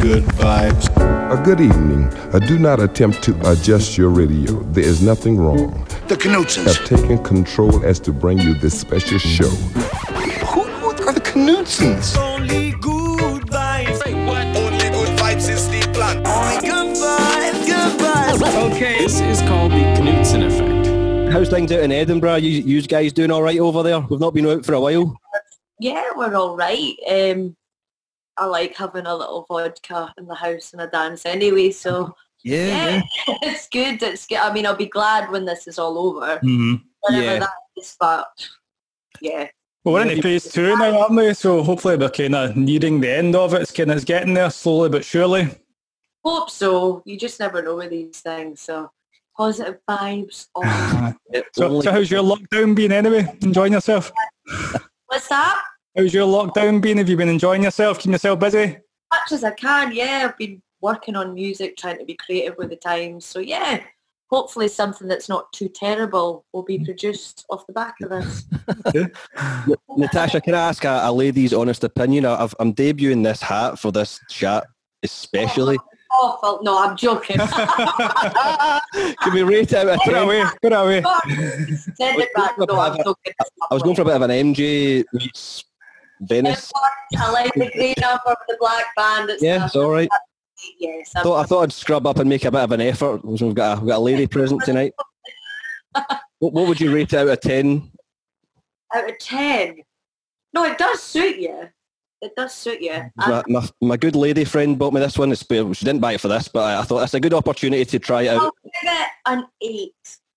good vibes. A good evening. Uh, do not attempt to adjust your radio. There is nothing wrong. The Knutsens. Have taken control as to bring you this special show. Who, who are the Knutsens? Only good vibes. Only good vibes is the plan. Only good vibes, good vibes. Okay, this is called the Knutsen effect. How's things out in Edinburgh? You, you guys doing all right over there? We've not been out for a while. Yeah, we're all right. Um, I like having a little vodka in the house and a dance anyway, so yeah, it's good. It's good. I mean, I'll be glad when this is all over. hmm Whenever Yeah. that is, but yeah. Well, we're into phase two now, aren't we? So hopefully we're kind of nearing the end of it. It's kind of getting there slowly but surely. Hope so. You just never know with these things. So positive vibes. So, Only- so how's your lockdown been anyway? Enjoying yourself? What's that? How's your lockdown been? Have you been enjoying yourself? Keeping yourself busy? Much as I can. Yeah, I've been working on music, trying to be creative with the times. So yeah, hopefully something that's not too terrible will be produced off the back of this. Natasha, can I ask a, a lady's honest opinion? I- I've, I'm debuting this hat for this chat especially. Oh, oh, Awful. No, I'm joking. Can we rate it out of Put it away. Put it away. Send it back. No, I'm joking. I was going for a bit of an MJ meets Venice. I like the green number with the black band. It's Yeah, it's all right. Yes. I thought, I thought I'd scrub up and make a bit of an effort. We've got a, we've got a lady present tonight. What, what would you rate out of 10? out of 10. No, it does suit you. It does suit you. My, my, my good lady friend bought me this one. It's, she didn't buy it for this, but I, I thought it's a good opportunity to try it out. I'll give it an 8.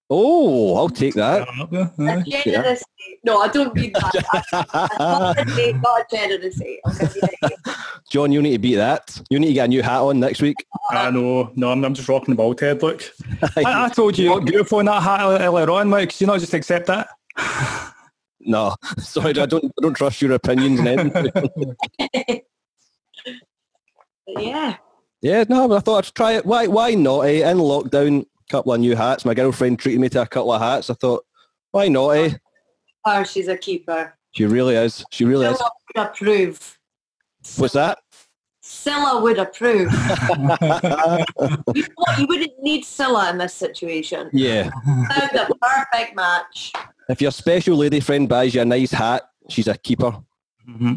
Oh, I'll take that. A generous 8. No, I don't mean that. Not an 8, not a generous 8. I'll give you an 8. John, you need to beat that. You need to get a new hat on next week. I know. No, I'm, I'm just rocking the bald head. Look, I, I told you you look beautiful in that hat earlier on, Mike. Can you not just accept that? No, sorry, I don't. I don't trust your opinions. And anything. But yeah. yeah, no, but I thought I'd try it. Why? Why not? Eh? In lockdown, couple of new hats. My girlfriend treated me to a couple of hats. I thought, why not? Eh? Oh, she's a keeper. She really is. She really is. Cilla would approve. What's that? Cilla would approve. you, know you wouldn't need Cilla in this situation. Yeah. Found the perfect match. If your special lady friend buys you a nice hat, she's a keeper. Mm-hmm.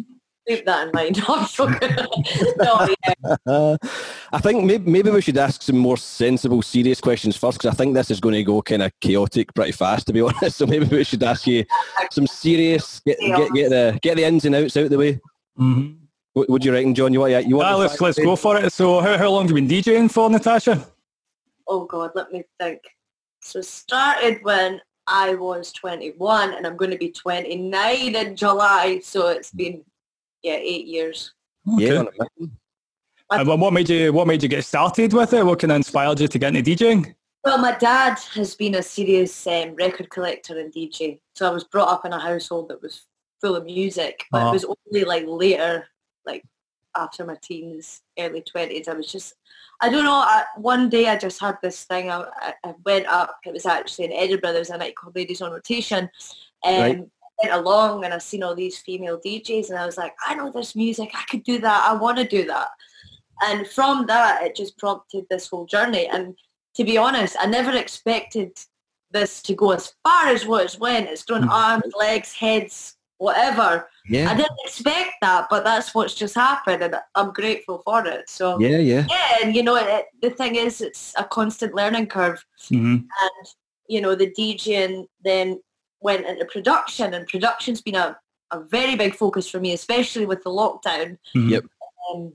Keep that in mind. I'm joking. no, yeah. Uh, I think maybe, maybe we should ask some more sensible, serious questions first, because I think this is going to go kind of chaotic pretty fast, to be honest. So maybe we should ask you some serious, get, get, get the get the ins and outs out of the way. Mm-hmm. What, what do you reckon, John? You want you want? Ah, let's let's then? go for it. So, how, how long have you been DJing for, Natasha? Oh God, let me think. So started when I was 21 and I'm going to be 29 in July. So it's been, yeah, eight years. Yeah, Okay. on it. And what- what made you what made you get started with it? What kind of inspired you to get into DJing? Well, my dad has been a serious um, record collector and DJ. So I was brought up in a household that was full of music, but Uh-huh. it was only like later, like after my teens, early 20s, I was just, I don't know, I, one day I just had this thing, I, I- I went up, it was actually in Edinburgh, there was a night called Ladies on Rotation, and Right. Went along and I've seen all these female DJs and I was like, I know this music, I could do that, I want to do that. And from that, it just prompted this whole journey. And to be honest, I never expected this to go as far as what it's went. It's grown Mm. arms, legs, heads, whatever. Yeah. I didn't expect that, but that's what's just happened, and I'm grateful for it. So yeah, yeah. yeah, and you know, it, the thing is, it's a constant learning curve, Mm-hmm. and you know, the DJing then went into production, and production's been a, a very big focus for me, especially with the lockdown. Mhm. Yep. Um,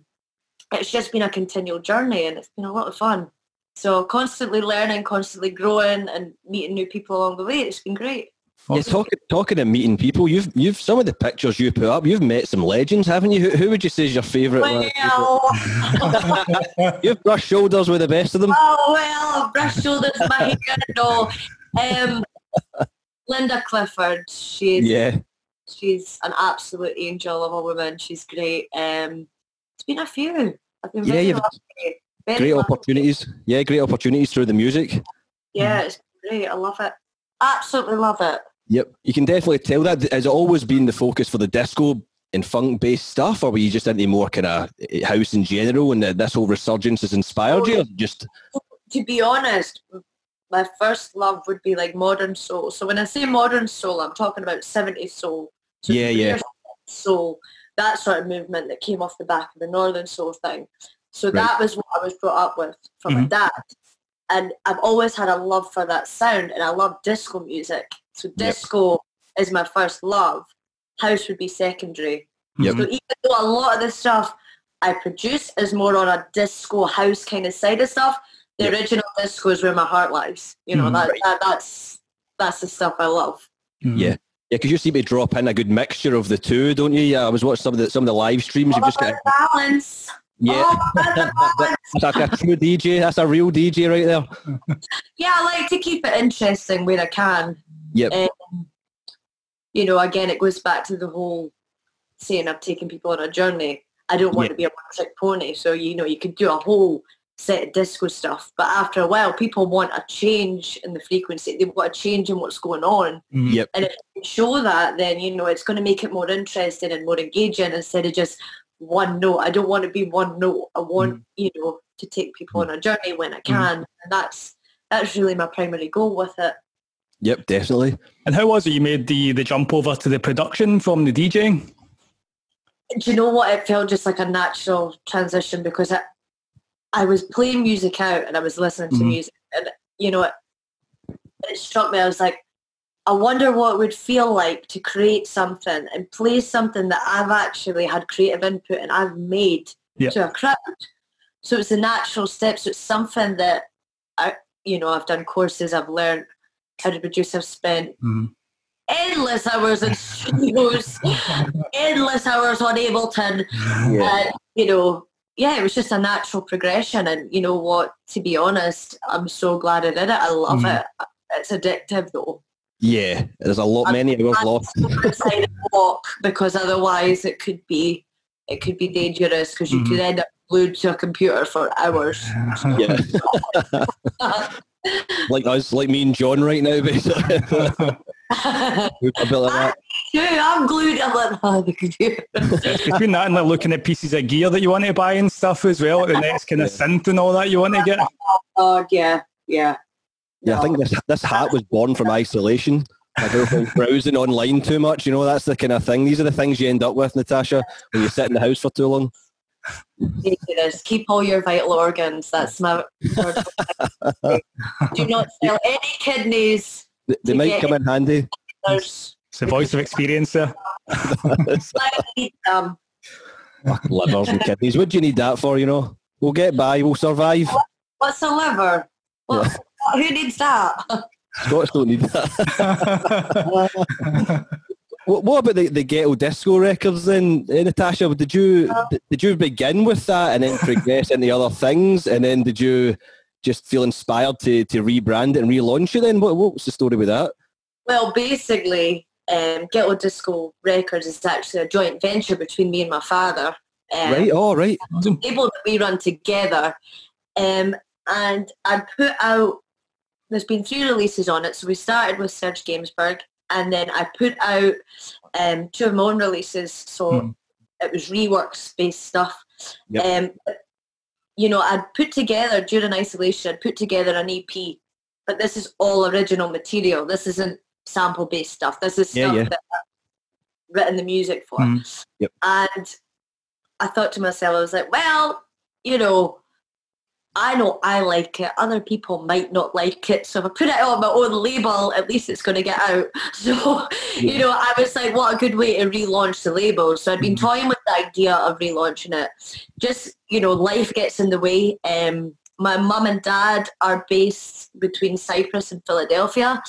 it's just been a continual journey, and it's been a lot of fun. So constantly learning, constantly growing, and meeting new people along the way. It's been great. Yeah, talking talking and meeting people. You've you've some of the pictures you put up. You've met some legends, haven't you? Who, who would you say is your favourite? Well, You've brushed shoulders with the best of them. Oh well, I've brushed shoulders with my hair and all. Um, Linda Clifford, she's Yeah, she's an absolute angel of a woman. She's great. Um, it's been a few. I've been Yeah, very you've- lucky. Very great lucky. opportunities. Yeah, great opportunities through the music. Yeah, it's great. I love it. Absolutely love it. Yep, you can definitely tell that has always been the focus for the disco and funk based stuff, or were you just into more kind of house in general, and this whole resurgence has inspired you? Or just to be honest, my first love would be like modern soul. So when I say modern soul, I'm talking about 70s soul. So Yeah, yeah. Soul, that sort of movement that came off the back of the northern soul thing. So Right. that was what I was brought up with from my Mhm. dad. And I've always had a love for that sound and I love disco music. So disco is my first love. House would be secondary. Yep. So even though a lot of the stuff I produce is more on a disco house kind of side of stuff, the Yep. original disco is where my heart lies. You know, Mhm. that, that that's that's the stuff I love. Mhm. Yeah. yeah, because you seem to drop in a good mixture of the two, don't you? Yeah, I was watching some of the some of the live streams. You've just got about balance. yeah. All about balance. That's like a true DJ. That's a real DJ right there. yeah, I like to keep it interesting where I can. Yep. Um, you know, again, it goes back to the whole saying I've taken people on a journey. I don't want Yeah. to be a one-trick pony. So, you know, you could do a whole set of disco stuff. But after a while, people want a change in the frequency. They want a change in what's going on. Mhm. Yep. And if you show that, then, you know, it's going to make it more interesting and more engaging instead of just one note. I don't want to be one note. I want, mm. you know, to take people mm. on a journey when I mm-hmm. can. And that's that's really my primary goal with it. Yep, definitely. And how was it you made the, the jump over to the production from the DJing? Do you know what? It felt just like a natural transition because I, I was playing music out and I was listening to Mhm. music and, you know, it, it struck me. I was like, I wonder what it would feel like to create something and play something that I've actually had creative input and I've made to a crowd. So it's a natural step. So it's something that I, you know, I've done courses, I've learned how to produce, I've spent Mhm. endless hours in studios, endless hours on Ableton. Yeah. And, you know, yeah, it was just a natural progression. And you know what, to be honest, I'm so glad I did it. I love Mhm. it. It's addictive though. Yeah, there's a lot many hours I'm lost. walk because otherwise it could be it could be dangerous because you Mhm. could end up glued to a computer for hours. Yeah, like us, like me and John right now, basically. like that. Yeah, I'm glued. I'm like, oh, the computer. Between that and like looking at pieces of gear that you want to buy and stuff as well, like the next kind of synth and all that you want to get. Oh yeah, yeah. Yeah, I think this this hat was born from isolation. My girlfriend's browsing online too much. You know, that's the kind of thing. These are the things you end up with, Natasha, when you sit in the house for too long. dangerous. Keep all your vital organs. That's my. Do not sell any kidneys. They, they might come in handy. There's It's the voice of experience there. um, Livers and kidneys. What do you need that for? You know, we'll get by. We'll survive. what's a liver? What, Who needs that? Scots don't need that. What, what about the, the ghetto disco records then, eh, Natasha? Did you did you begin with that and then progress into other things, and then did you just feel inspired to, to rebrand it and relaunch it? Then what what was the story with that? Well, basically, um, Ghetto Disco Records is actually a joint venture between me and my father. Um, Right. Oh, right. label that we run together. Um, and I put out, there's been three releases on it. So we started with Serge Gainsbourg and then I put out um, two of my own releases. So Hmm. it was reworks based stuff. Yep. Um, you know, I'd put together, during isolation, I'd put together an EP, but this is all original material. This isn't sample based stuff. This is Yeah, stuff yeah. that I've written the music for. Hmm. Yep. And I thought to myself, I was like, well, you know, I know I like it. Other people might not like it. So if I put it on my own label, at least it's going to get out. So, you know, I was like, what a good way to relaunch the label. So I'd been Mhm. toying with the idea of relaunching it. Just, you know, life gets in the way. Um, my mum and dad are based between Cyprus and Philadelphia.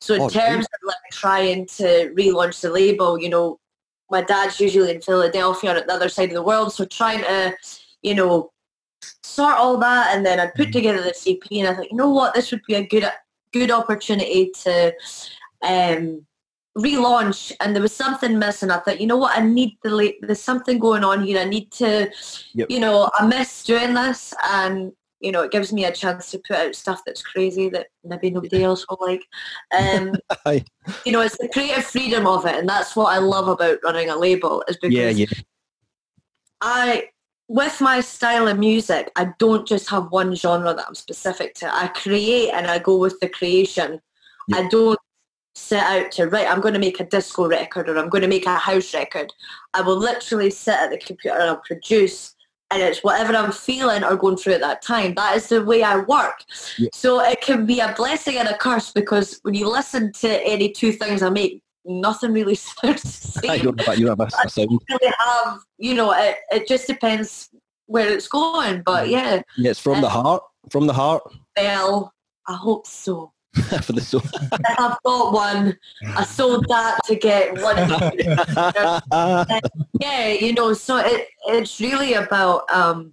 So in Oh, terms of like trying to relaunch the label, you know, my dad's usually in Philadelphia or at the other side of the world. So trying to, you know, sort all that and then I'd put Mhm. together this EP and I thought, you know what, this would be a good good opportunity to um relaunch and there was something missing. I thought, you know what, I need the la- there's something going on here. I need to Yep. you know, I miss doing this and you know, it gives me a chance to put out stuff that's crazy that maybe nobody else will like. Um, you know, it's the creative freedom of it, and that's what I love about running a label. Is because Yeah, yeah. I, with my style of music, I don't just have one genre that I'm specific to. I create and I go with the creation. I don't set out to right. I'm going to make a disco record or I'm going to make a house record. I will literally sit at the computer and I'll produce. And it's whatever I'm feeling or going through at that time. That is the way I work. So it can be a blessing and a curse because when you listen to any two things I make, nothing really sounds the I same don't know, you have a, a sound. really have, you know, it, it just depends where it's going. But mm. yeah, Yeah, it's from the heart. From the heart. well, I hope so. For the. If I've got one, I sold that to get one. yeah, you know, so it, it's really about, um,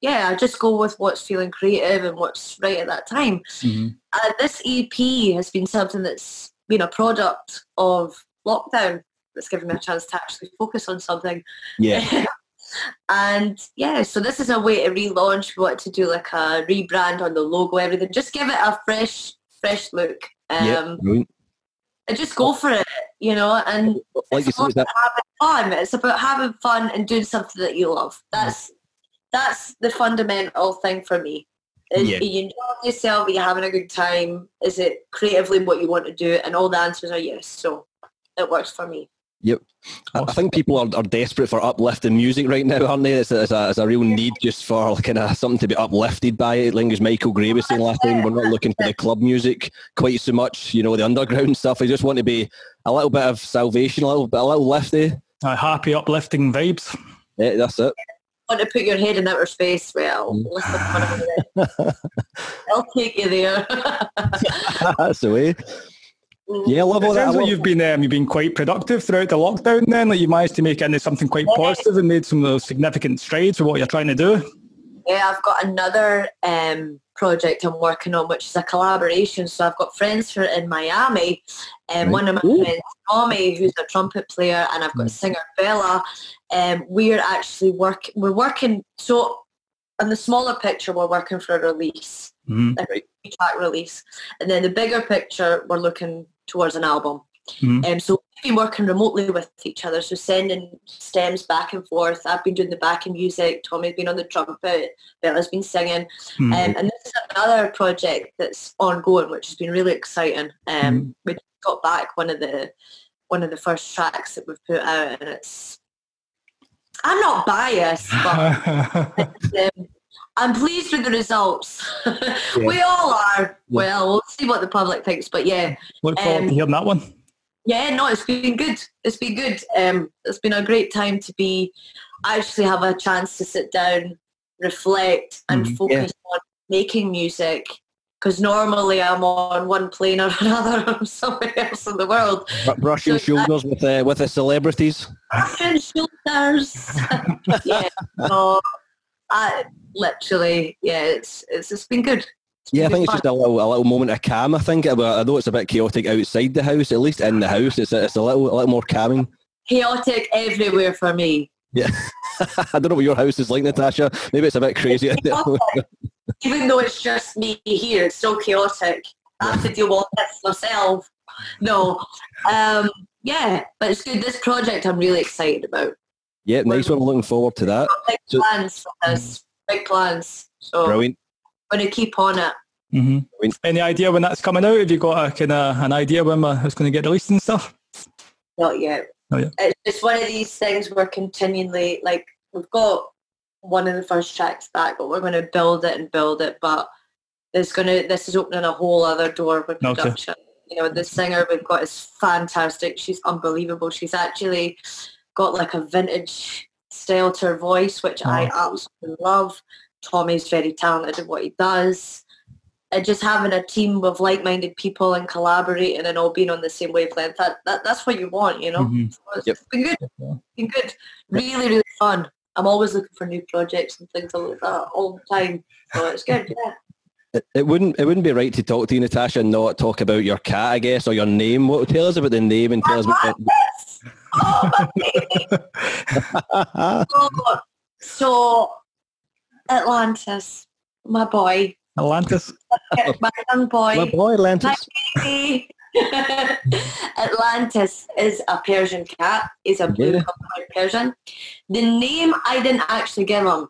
yeah, I just go with what's feeling creative and what's right at that time. Mhm. Uh, this EP has been something that's been a product of lockdown that's given me a chance to actually focus on something. yeah. and yeah, so this is a way to relaunch. We wanted to do like a rebrand on the logo, everything. Just give it a fresh, fresh look. Um, yeah. and just go for it, you know. And Like you it's said, all that, about having fun. It's about having fun and doing something that you love. That's that's the fundamental thing for me. Is Yeah. you enjoy yourself, are you having a good time? Is it creatively what you want to do? And all the answers are yes. So it works for me. Yep. I, I think people are, are desperate for uplifting music right now, aren't they? It's a, it's a, it's a real need just for kind of something to be uplifted by it. Like as Michael Gray was saying last time, we're not looking for the club music quite so much, you know, the underground stuff. We just want to be a little bit of salvation, a little bit, a little lifty. Uh, happy, uplifting vibes. Yeah, that's it. Want to put your head in outer space? Well, Mm. listen to one of them. I'll take you there. that's the way. Yeah, I love all It sounds like you've been um, you've been quite productive throughout the lockdown. Then, like you managed to make into something quite positive and made some of those significant strides for what you're trying to do. Yeah, I've got another um, project I'm working on, which is a collaboration. So I've got friends who are in Miami, and Right. one of my Ooh. friends, Tommy, who's a trumpet player, and I've got singer Bella. Um, we're actually work. We're working. So in the smaller picture, we're working for a release, Mhm. like a track release, and then the bigger picture, we're looking towards an album. Mhm. Um, so we've been working remotely with each other, so sending stems back and forth. I've been doing the backing music. Tommy's been on the trumpet. Bella's been singing. Mhm. Um, and this is another project that's ongoing, which has been really exciting. Um, We got back one of the one of the first tracks that we've put out, and it's. I'm not biased, but um, I'm pleased with the results. we all are. Well, we'll see what the public thinks, but yeah, Look forward Um, to hearing that one. yeah, no, it's been good. It's been good. Um, it's been a great time to be actually have a chance to sit down, reflect, and Mhm. focus on making music. Because normally I'm on one plane or another, I'm somewhere else in the world. Br- brushing So shoulders with uh, with the celebrities. Brushing shoulders. yeah. So I literally, yeah, it's it's it's been good. It's been Yeah, I think it's just a little a little moment of calm. I think, I know it's a bit chaotic outside the house. At least in the house, it's a, it's a little a little more calming. chaotic everywhere for me. Yeah, I don't know what your house is like, Natasha. Maybe it's a bit crazy. even though it's just me here, it's so chaotic. I have to deal with this myself. No, um, yeah, but it's good. This project I'm really excited about. Yeah, nice one. Looking forward to that. Big So- plans for this. Big plans. So Brilliant. I'm going to keep on it. hmm Any idea when that's coming out? Have you got a kind of an idea when uh, it's going to get released and stuff? Not yet. Not yet. It's just one of these things we're continually like we've got one of the first tracks back, but we're going to build it and build it. But there's going to this is opening a whole other door with Okay. production. You know, the singer we've got is fantastic. She's unbelievable. She's actually got like a vintage style to her voice, which I absolutely love. Tommy's very talented at what he does. And just having a team of like-minded people and collaborating and all being on the same wavelength, that, that that's what you want, you know? Mhm. So it's Yep. been good. Been good. Really, really fun. I'm always looking for new projects and things like that all the time. So it's good, yeah. It, it wouldn't it wouldn't be right to talk to you, Natasha, and not talk about your cat, I guess, or your name. What tell us about the name and tell us about. Oh, my baby. Oh, so Atlantis. my boy, Atlantis. my young boy. My boy Atlantis. Hey. Atlantis is a Persian cat. He's a blue colored Persian. The name I didn't actually give him.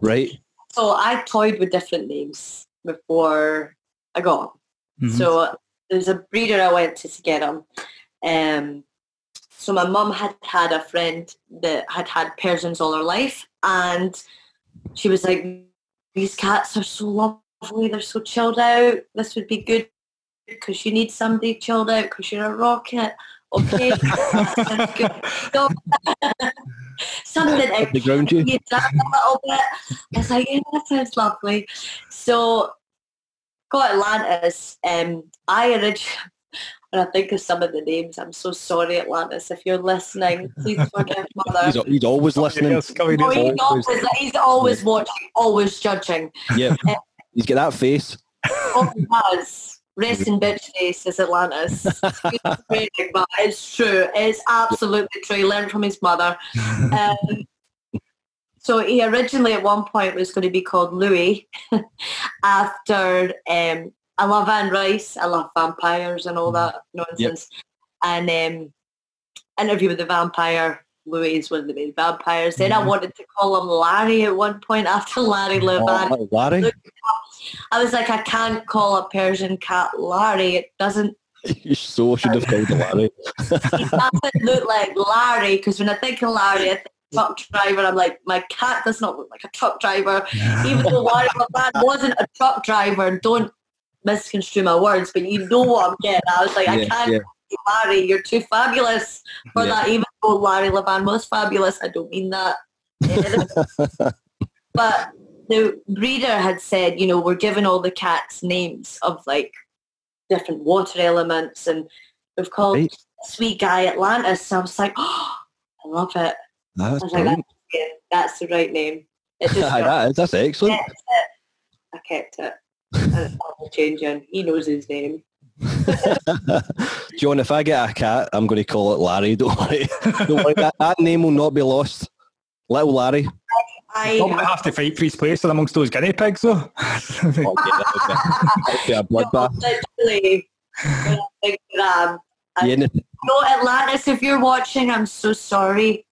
Right. So I toyed with different names before I got him. Mhm. So there's a breeder I went to to get him. Um, so my mum had had a friend that had had Persians all her life, and she was like, "These cats are so lovely. They're so chilled out. This would be good because you need somebody chilled out because you're a rocket." Okay, So, something I The ground you. you down a little bit. I was like, yeah, that sounds lovely. So got Atlantis. Um, I originally, when I think of some of the names, I'm so sorry, Atlantis. If you're listening, please forgive mother. He's, he's always listening. Yes, Scully Oh, he's, always- always, he's always watching, always judging. Yeah. He's got that face. Oh, he has. Resting bitch face is Atlantis. Excuse but it's true. It's absolutely true. He learned from his mother. Um, so he originally at one point was going to be called Louis after um, I love Anne Rice. I love vampires and all that nonsense. And um, interview with the vampire. Louis is one of the main vampires. Then I Mhm. wanted to call him Larry at one point after Larry Levan. Oh, Larry. I was like, I can't call a Persian cat Larry. It doesn't, You so should have called Larry. he doesn't look like Larry. Because when I think of Larry, I think truck driver. I'm like, my cat does not look like a truck driver. Even though Larry Levan wasn't a truck driver, don't misconstrue my words, but you know what I'm getting. I was like, I can't yeah. you Larry. You're too fabulous for Yeah. that. Even though Larry Levan was fabulous, I don't mean that. but the breeder had said, you know, we're giving all the cats names of like different water elements and we've called Right. sweet guy Atlantis. So I was like, oh, I love it. I That's was like, that's, that's the right name. It just that is, that's excellent. kept it. I kept it. And it's not changing. He knows his name. John, if I get a cat, I'm going to call it Larry. Don't worry. Don't worry. That, that name will not be lost. Little Larry. I Tom might have to fight for his place amongst those guinea pigs, though. Oh, yeah, that would be, that would be a bloodbath. literally when I think that, um, Yeah, and no, Atlantis, if you're watching, I'm so sorry.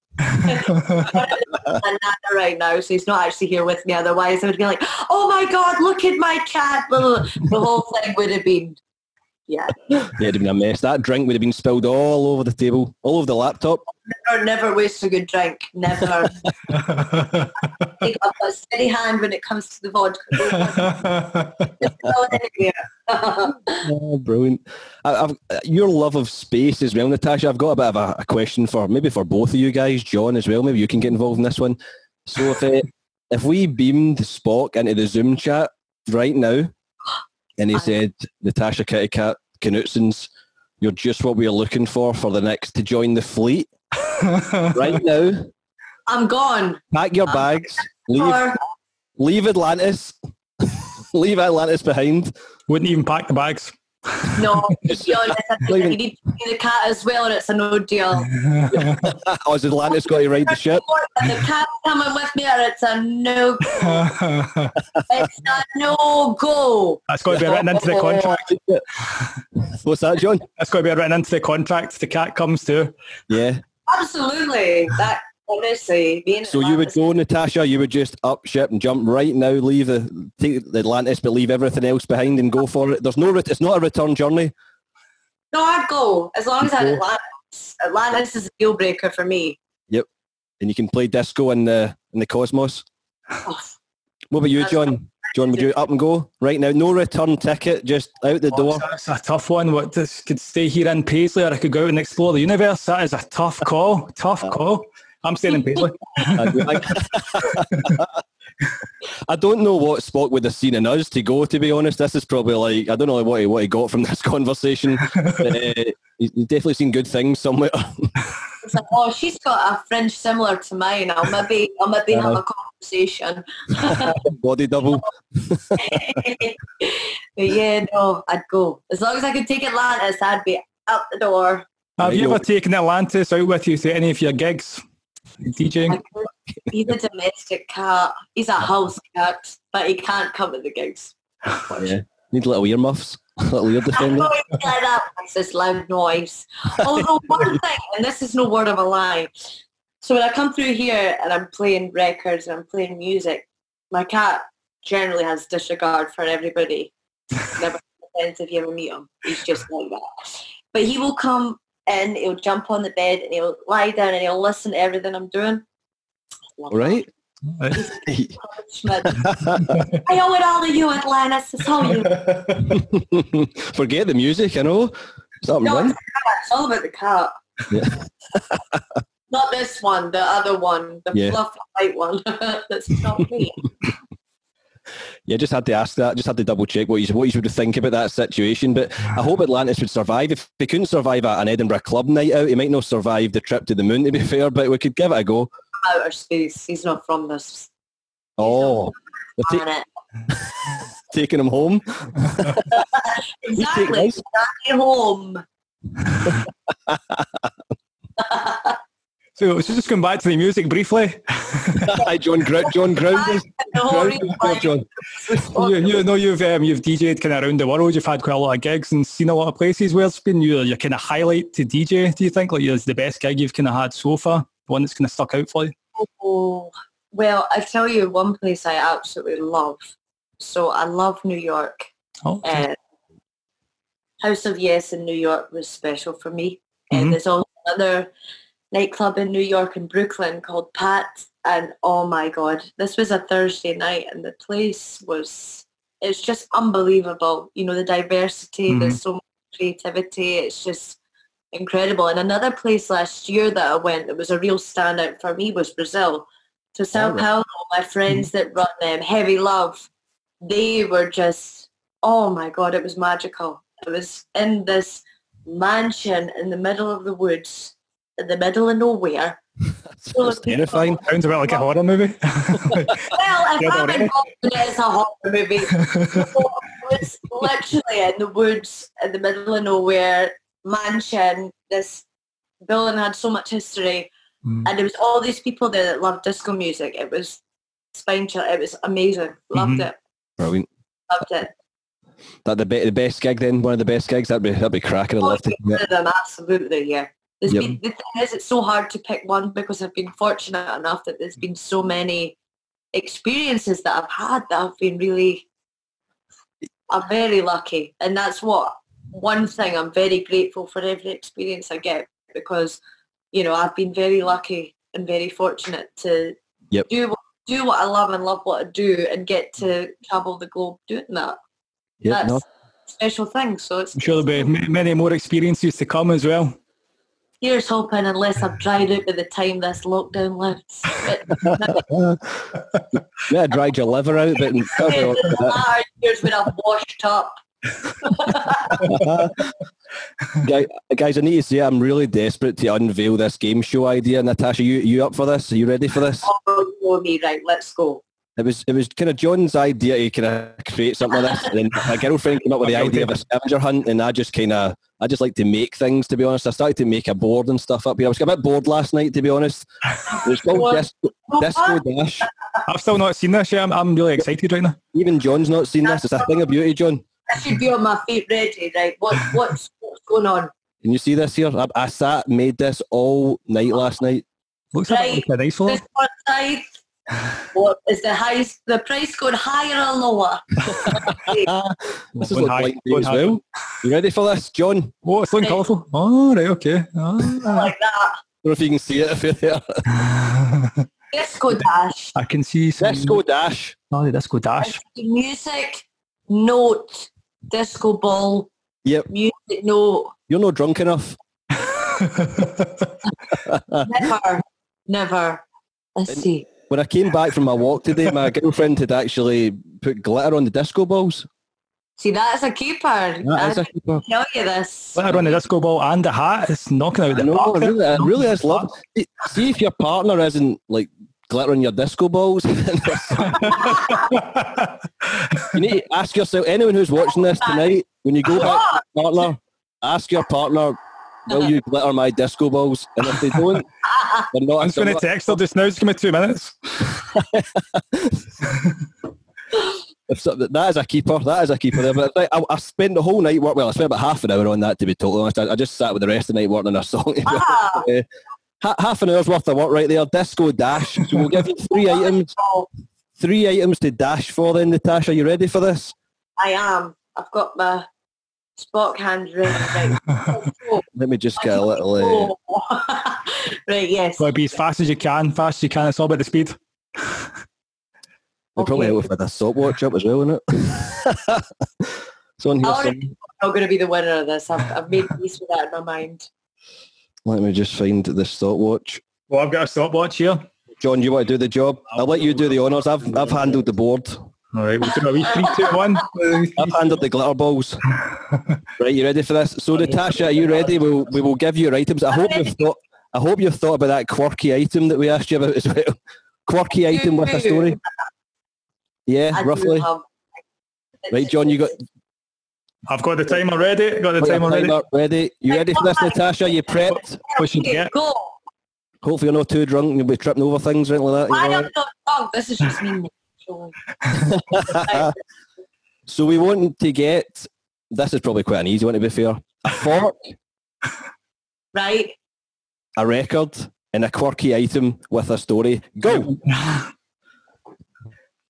Right now, so he's not actually here with me. Otherwise, I would be like, "Oh my God, look at my cat!" The whole thing would have been, yeah, yeah, it'd have been a mess. That drink would have been spilled all over the table, all over the laptop. or never waste a good drink. Never take up a steady hand when it comes to the vodka. Just throw it in here. Oh, brilliant. I, I've, your love of space as well, Natasha. I've got a bit of a, a question for maybe for both of you guys, John as well. Maybe you can get involved in this one. So if uh, if we beamed Spock into the Zoom chat right now, and he said, Natasha Kitty Katt Knutsen's, you're just what we are looking for for the next to join the fleet right now. I'm gone. Pack your uh, bags, leave, Or leave Atlantis, leave Atlantis behind. Wouldn't even pack the bags. No, to be honest, I think Leave you need to be the cat as well, and it's a no deal. oh, has Atlantis got to ride the ship? And the cat coming with me, or it's a no. It's a no go. That's got to be written into the contract. What's that, John? That's got to be written into the contract. The cat comes too. Yeah. Absolutely. That honestly, being So you would go, Natasha. You would just up ship and jump right now, leave the take the Atlantis, but leave everything else behind and go for it. There's no. ret- It's not a return journey. No, I'd go as long as I had Atlantis. Atlantis is a deal breaker for me. Yep, and you can play disco in the in the cosmos. Oh, What about you, John? John, would you up and go right now? No return ticket, just out the oh, door. That's a tough one. What this could stay here in Paisley, or I could go out and explore the universe. That is a tough call. Tough uh, call. I'm staying in Paisley. I, I don't know what Spock would have seen in us to go. To be honest, this is probably like I don't know what he what he got from this conversation. but, uh, he's he's definitely seen good things somewhere. it's like, oh, she's got a fringe similar to mine. I'll maybe, I'll maybe have a conversation. Body double. but yeah, no, I'd go. As long as I could take Atlantis, I'd be out the door. Have you you'll- ever taken Atlantis out with you to any of your gigs? I DJing? He's a domestic cat. He's a house cat, but he can't come to the gigs. yeah. Need little earmuffs, little ear defender. Oh, yeah, that makes this loud noise. Although one thing, and this is no word of a lie. So when I come through here and I'm playing records and I'm playing music, my cat generally has disregard for everybody. Never offense if you ever meet him. He's just like that. But he will come and he'll jump on the bed and he'll lie down and he'll listen to everything I'm doing. Love All right. I owe it all to you, Atlantis. It's all you. Forget the music, I know. Something No, it's, the cat. it's all about the cat. Yeah. Not this one, the other one, the Yeah. fluffy white one. That's not me. Yeah, just had to ask that. Just had to double check what you what you would think about that situation. But I hope Atlantis would survive. If he couldn't survive a- an Edinburgh club night out, he might not survive the trip to the moon. To be fair, but we could give it a go. Outer space. He's not from this Oh, they're ta- planet. taking him home. Exactly. nice. Exactly home. So, so just going back to the music briefly. Hi, John. Gr- John Grounders. No, Grounders, John. You, you know you've um, you've DJed kind of around the world. You've had quite a lot of gigs and seen a lot of places. Where's been your, your kind of highlight to DJ? Do you think like is the best gig you've kind of had so far? The one that's kind of stuck out for you? Oh, well, I tell you one place I absolutely love. So I love New York. Oh, okay. Uh, House of Yes in New York was special for me. And there's also another nightclub in New York and Brooklyn called Pat. And oh my God, this was a Thursday night and the place was, it's just unbelievable. You know, the diversity, there's mm-hmm. so much creativity. It's just incredible. And another place last year that I went that was a real standout for me was Brazil. So Sao right. Paulo, my friends that run them, Heavy Love, they were just, oh my God, it was magical. It was in this mansion in the middle of the woods, in the middle of nowhere. That's people. terrifying. Sounds a bit like a horror movie. Well, if I'm involved in it, it's a horror movie. So it's literally in the woods, in the middle of nowhere, mansion. This building had so much history, Mm. and there was all these people there that loved disco music. It was spine chill. It was amazing. Loved Mhm. it. Brilliant. Loved it. That the, be- the best gig then? One of the best gigs? That'd be that'd be cracking. I'd love to. Them, absolutely, yeah. There's Yep. been, the thing is, it's so hard to pick one because I've been fortunate enough that there's been so many experiences that I've had that I've been really, I'm very lucky. And that's what, one thing I'm very grateful for every experience I get because, you know, I've been very lucky and very fortunate to Yep. do, what- do what I love and love what I do and get to travel the globe doing that. Yeah, That's no, a special thing. So it's I'm sure there'll be many more experiences to come as well. Here's hoping unless I've dried out by the time this lockdown lifts. Yeah, I dragged your liver out, but that'll be all right. latter years when I've washed up. Guys, I need to say I'm really desperate to unveil this game show idea. Natasha, you you up for this? Are you ready for this? Oh, you know me, right, let's go. It was it was kind of John's idea to kind of create something like this, and then my girlfriend came up with the idea of a scavenger hunt, and I just kind of I just like to make things. To be honest, I started to make a board and stuff up here. I was a bit bored last night, to be honest. It was called Disco, Disco Dash. I've still not seen this yet. I'm, I'm really excited right now. Even John's not seen this. It's a thing of beauty, John. I should be on my feet ready, right? What, what's, what's going on? Can you see this here? I, I sat made this all night last night. Looks Right. like a nice floor. This one side, what is the highest, the price going higher or lower? This is Going like high, blind date going as high. well. You ready for this, John? I Oh, it's looking colourful. Oh, right, okay. Ah. like that. I don't know if you can see it if you're there. Disco dash. I can see some... Disco Dash. Oh, the disco dash. Music, note, disco ball, Yep, music note. you're not drunk enough. Never, never. Let's And- see. When I came back from my walk today, my girlfriend had actually put glitter on the disco balls. See, that's a keeper. That I is a keeper. tell you this. Glitter on the disco ball and a hat. It's knocking out the know, park. it really, it really is love. See- See if your partner isn't like glitter on your disco balls. you need to ask yourself, anyone who's watching this tonight, when you go back to your partner, ask your partner, will you glitter my disco balls? And if they don't, they're not. I'm going to text her just now. Just give me two minutes. If so, that is a keeper. That is a keeper there. But I, I spent the whole night work. Well, I spent about half an hour on that to be totally honest. I, I just sat with the rest of the night working on a song. Ah. Uh, half an hour's worth of work right there. Disco dash. So we'll give you three items. Three items to dash for. Then Natasha, Are you ready for this? I am. I've got my Spock hand ready. Right. Oh, Let me just get a little. Uh, oh. right, yes. Got to be as fast as you can, fast as you can. It's all about the speed. They probably Okay. help with a stopwatch up as well, isn't it? it's on here. I'll- somewhere. I'm going to be the winner of this. I've, I've made peace with that in my mind. Let me just find the stopwatch. Well, I've got a stopwatch here. John, you want to do the job? I'll let you do the honours. I've I've handled the board. All right, we'll do a wee three, two, one. I've handled the glitter balls. right, you ready for this? So Natasha, are you ready? We'll we will give you your items. I hope you've thought I hope you've thought about that quirky item that we asked you about as well. Quirky item with a story. Yeah, I roughly. have- Right, John, you got I've got the timer ready. Got the got your timer ready. ready. You ready for this, Natasha? You prepped? What should get? go. Hopefully you're not too drunk and you'll be tripping over things or anything like that. I am not drunk. This is just me. Naturally. so we want to get this is probably quite an easy one to be fair. A fork, Right? a record, and a quirky item with a story. Go!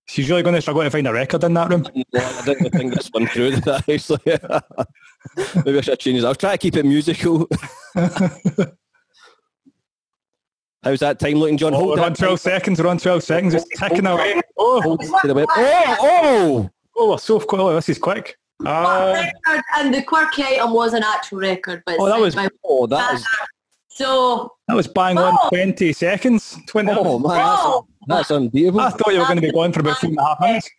She's really going to struggle to find a record in that room. I didn't think this one through that actually. Maybe I should change it. I'll try to keep it musical. How's that time looking, John? Oh, Hold we're on that 12 seconds. We're on 12 seconds. It's ticking away. Oh, hold it to the web. Oh, oh! oh, we're so quick. Oh, this is quick. Uh, record, and the quirky item was an actual record, but Oh, that was- my, Oh, that is. so that was bang on Oh. 20 seconds. 20. Oh man, that's, oh, that's unbeatable. I thought you were going to be going for about four and a half minutes.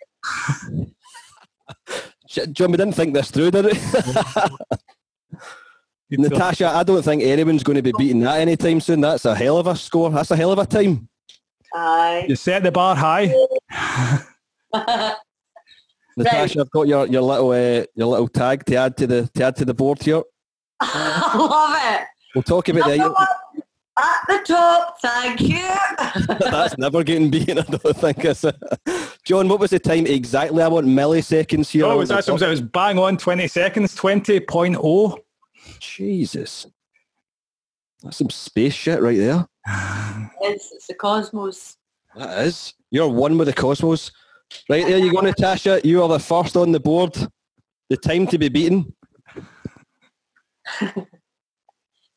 John, we didn't think this through, did we? You two- Natasha, I don't think anyone's going to be beating that anytime soon. That's a hell of a score. That's a hell of a time. aye. You set the bar high. Natasha, I've got your, your little uh, your little tag to add to the to add to the board here. I love it. We'll talk about the Number item. At the top, thank you. That's never getting beaten, I don't think. Is it? John, what was the time exactly? I want milliseconds here. Oh, I it was, want it was bang on 20 seconds. 20.0. Jesus. That's some space shit right there. it's, it's the cosmos. That is. You're one with the cosmos. Right there you go, Natasha. You are the first on the board. The time to be beaten.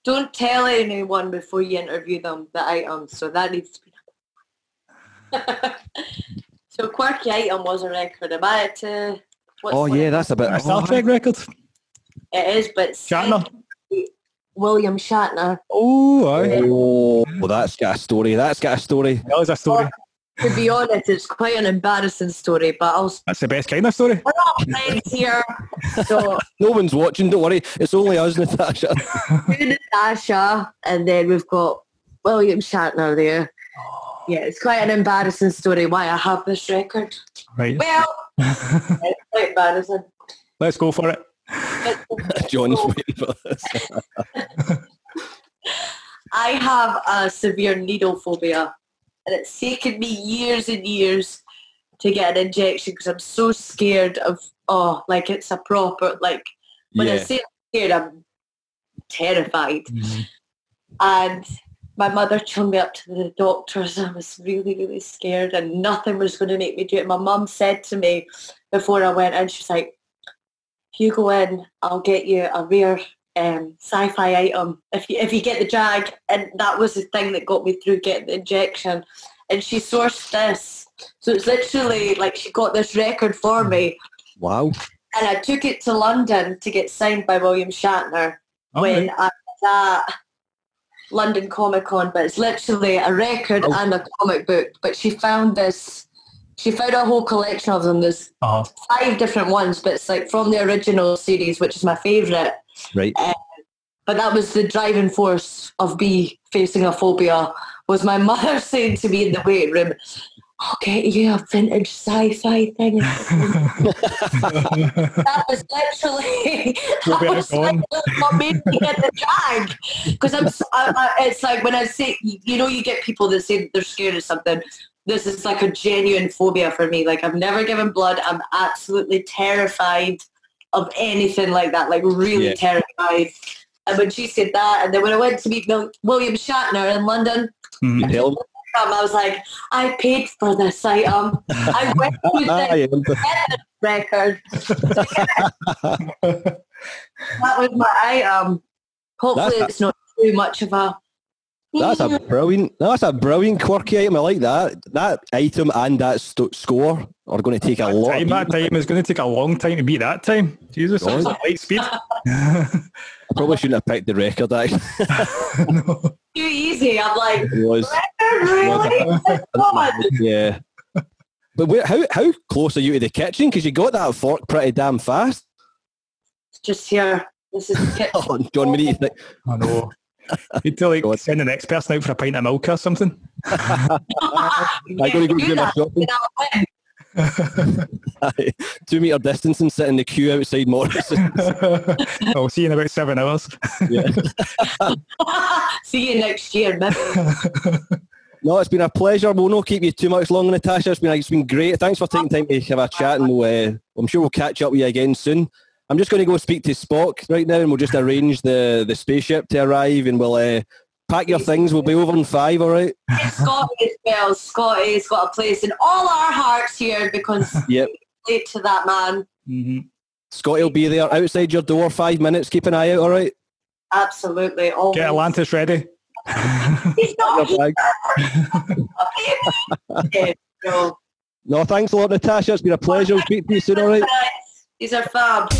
Don't tell anyone before you interview them the item, so that needs to be. so quirky item was a record. Am I to? what's Oh one- yeah, that's a bit. A Star Trek record. It is, but Shatner. William Shatner. Oh, aye. Oh, well, that's got a story. That's got a story. That was a story. Oh, to be honest, it's quite an embarrassing story, but I'll That's the best kind of story. we're all friends here. So No one's watching. Don't worry. It's only us, Natasha. Natasha, and then we've got William Shatner there. Oh. Yeah, it's quite an embarrassing story why I have this record. Right. Well, it's quite embarrassing. Let's go for it. John's oh. waiting for this. I have a severe needle phobia, and it's taken me years and years to get an injection because I'm so scared of oh, like it's a proper like when I say I'm scared, I'm terrified. Mm-hmm. And my mother took me up to the doctors. I was really, really scared, and nothing was going to make me do it. My mum said to me before I went in, she's like, "If you go in, I'll get you a rare um, sci-fi item if you if you get the jag." And that was the thing that got me through getting the injection. And she sourced this, so it's literally like she got this record for me, Wow. and I took it to London to get signed by William Shatner All when right. I was at London Comic Con, but it's literally a record Oh. and a comic book. But she found this, she found a whole collection of them. There's Uh, five different ones, but it's like from the original series, which is my favourite. Right. But that was the driving force of me facing a phobia was my mother saying to me in the waiting room, I'll get you a vintage sci-fi thing. that was literally Go that back was like what made me get the drag. Because I'm, s- I, I, it's like when I say, you know, you get people that say they're scared of something. This is like a genuine phobia for me. Like I've never given blood. I'm absolutely terrified of anything like that. Like really Yeah. terrified. And when she said that, and then when I went to meet William Shatner in London, Mhm. Um, I was like, I paid for this item. I went to the record. that was my item. Hopefully That's- it's not too much of a... That's a brilliant. That's a brilliant quirky eh? item. I like that. That item and that st- score are going to take a That lot. time, Of that time is going to take a long time to beat that time. Jesus, that was a light speed. I probably shouldn't have picked the record. Eh? Actually, no. Too easy. I'm like, it was. really? Yeah. But where, how how close are you to the kitchen? Because you got that fork pretty damn fast. Just here. This is the kitchen. Oh, John, we need to think. I know. Need to like God. send the next person out for a pint of milk or something. I gotta go do do my shopping. then I'll win. Two meter distance and sit in the queue outside Morris. I'll see you in about seven hours. yeah. See you next year, maybe. No, it's been a pleasure. We'll not keep you too much longer, Natasha. It's been it's been great. Thanks for taking time to have a chat, and we'll, uh, I'm sure we'll catch up with you again soon. I'm just going to go speak to Spock right now, and we'll just arrange the the spaceship to arrive, and we'll uh, pack your things. We'll be over in five. All right. Scotty as well. Scotty's got a place in all our hearts here because Yep. relate to that man. Mhm. Scotty will be there outside your door. Five minutes. Keep an eye out. All right. Absolutely. Always. Get Atlantis ready. He's not Your bag. here. No. No, thanks a lot, Natasha. It's been a pleasure. We'll speak to you soon. All right. These are fab.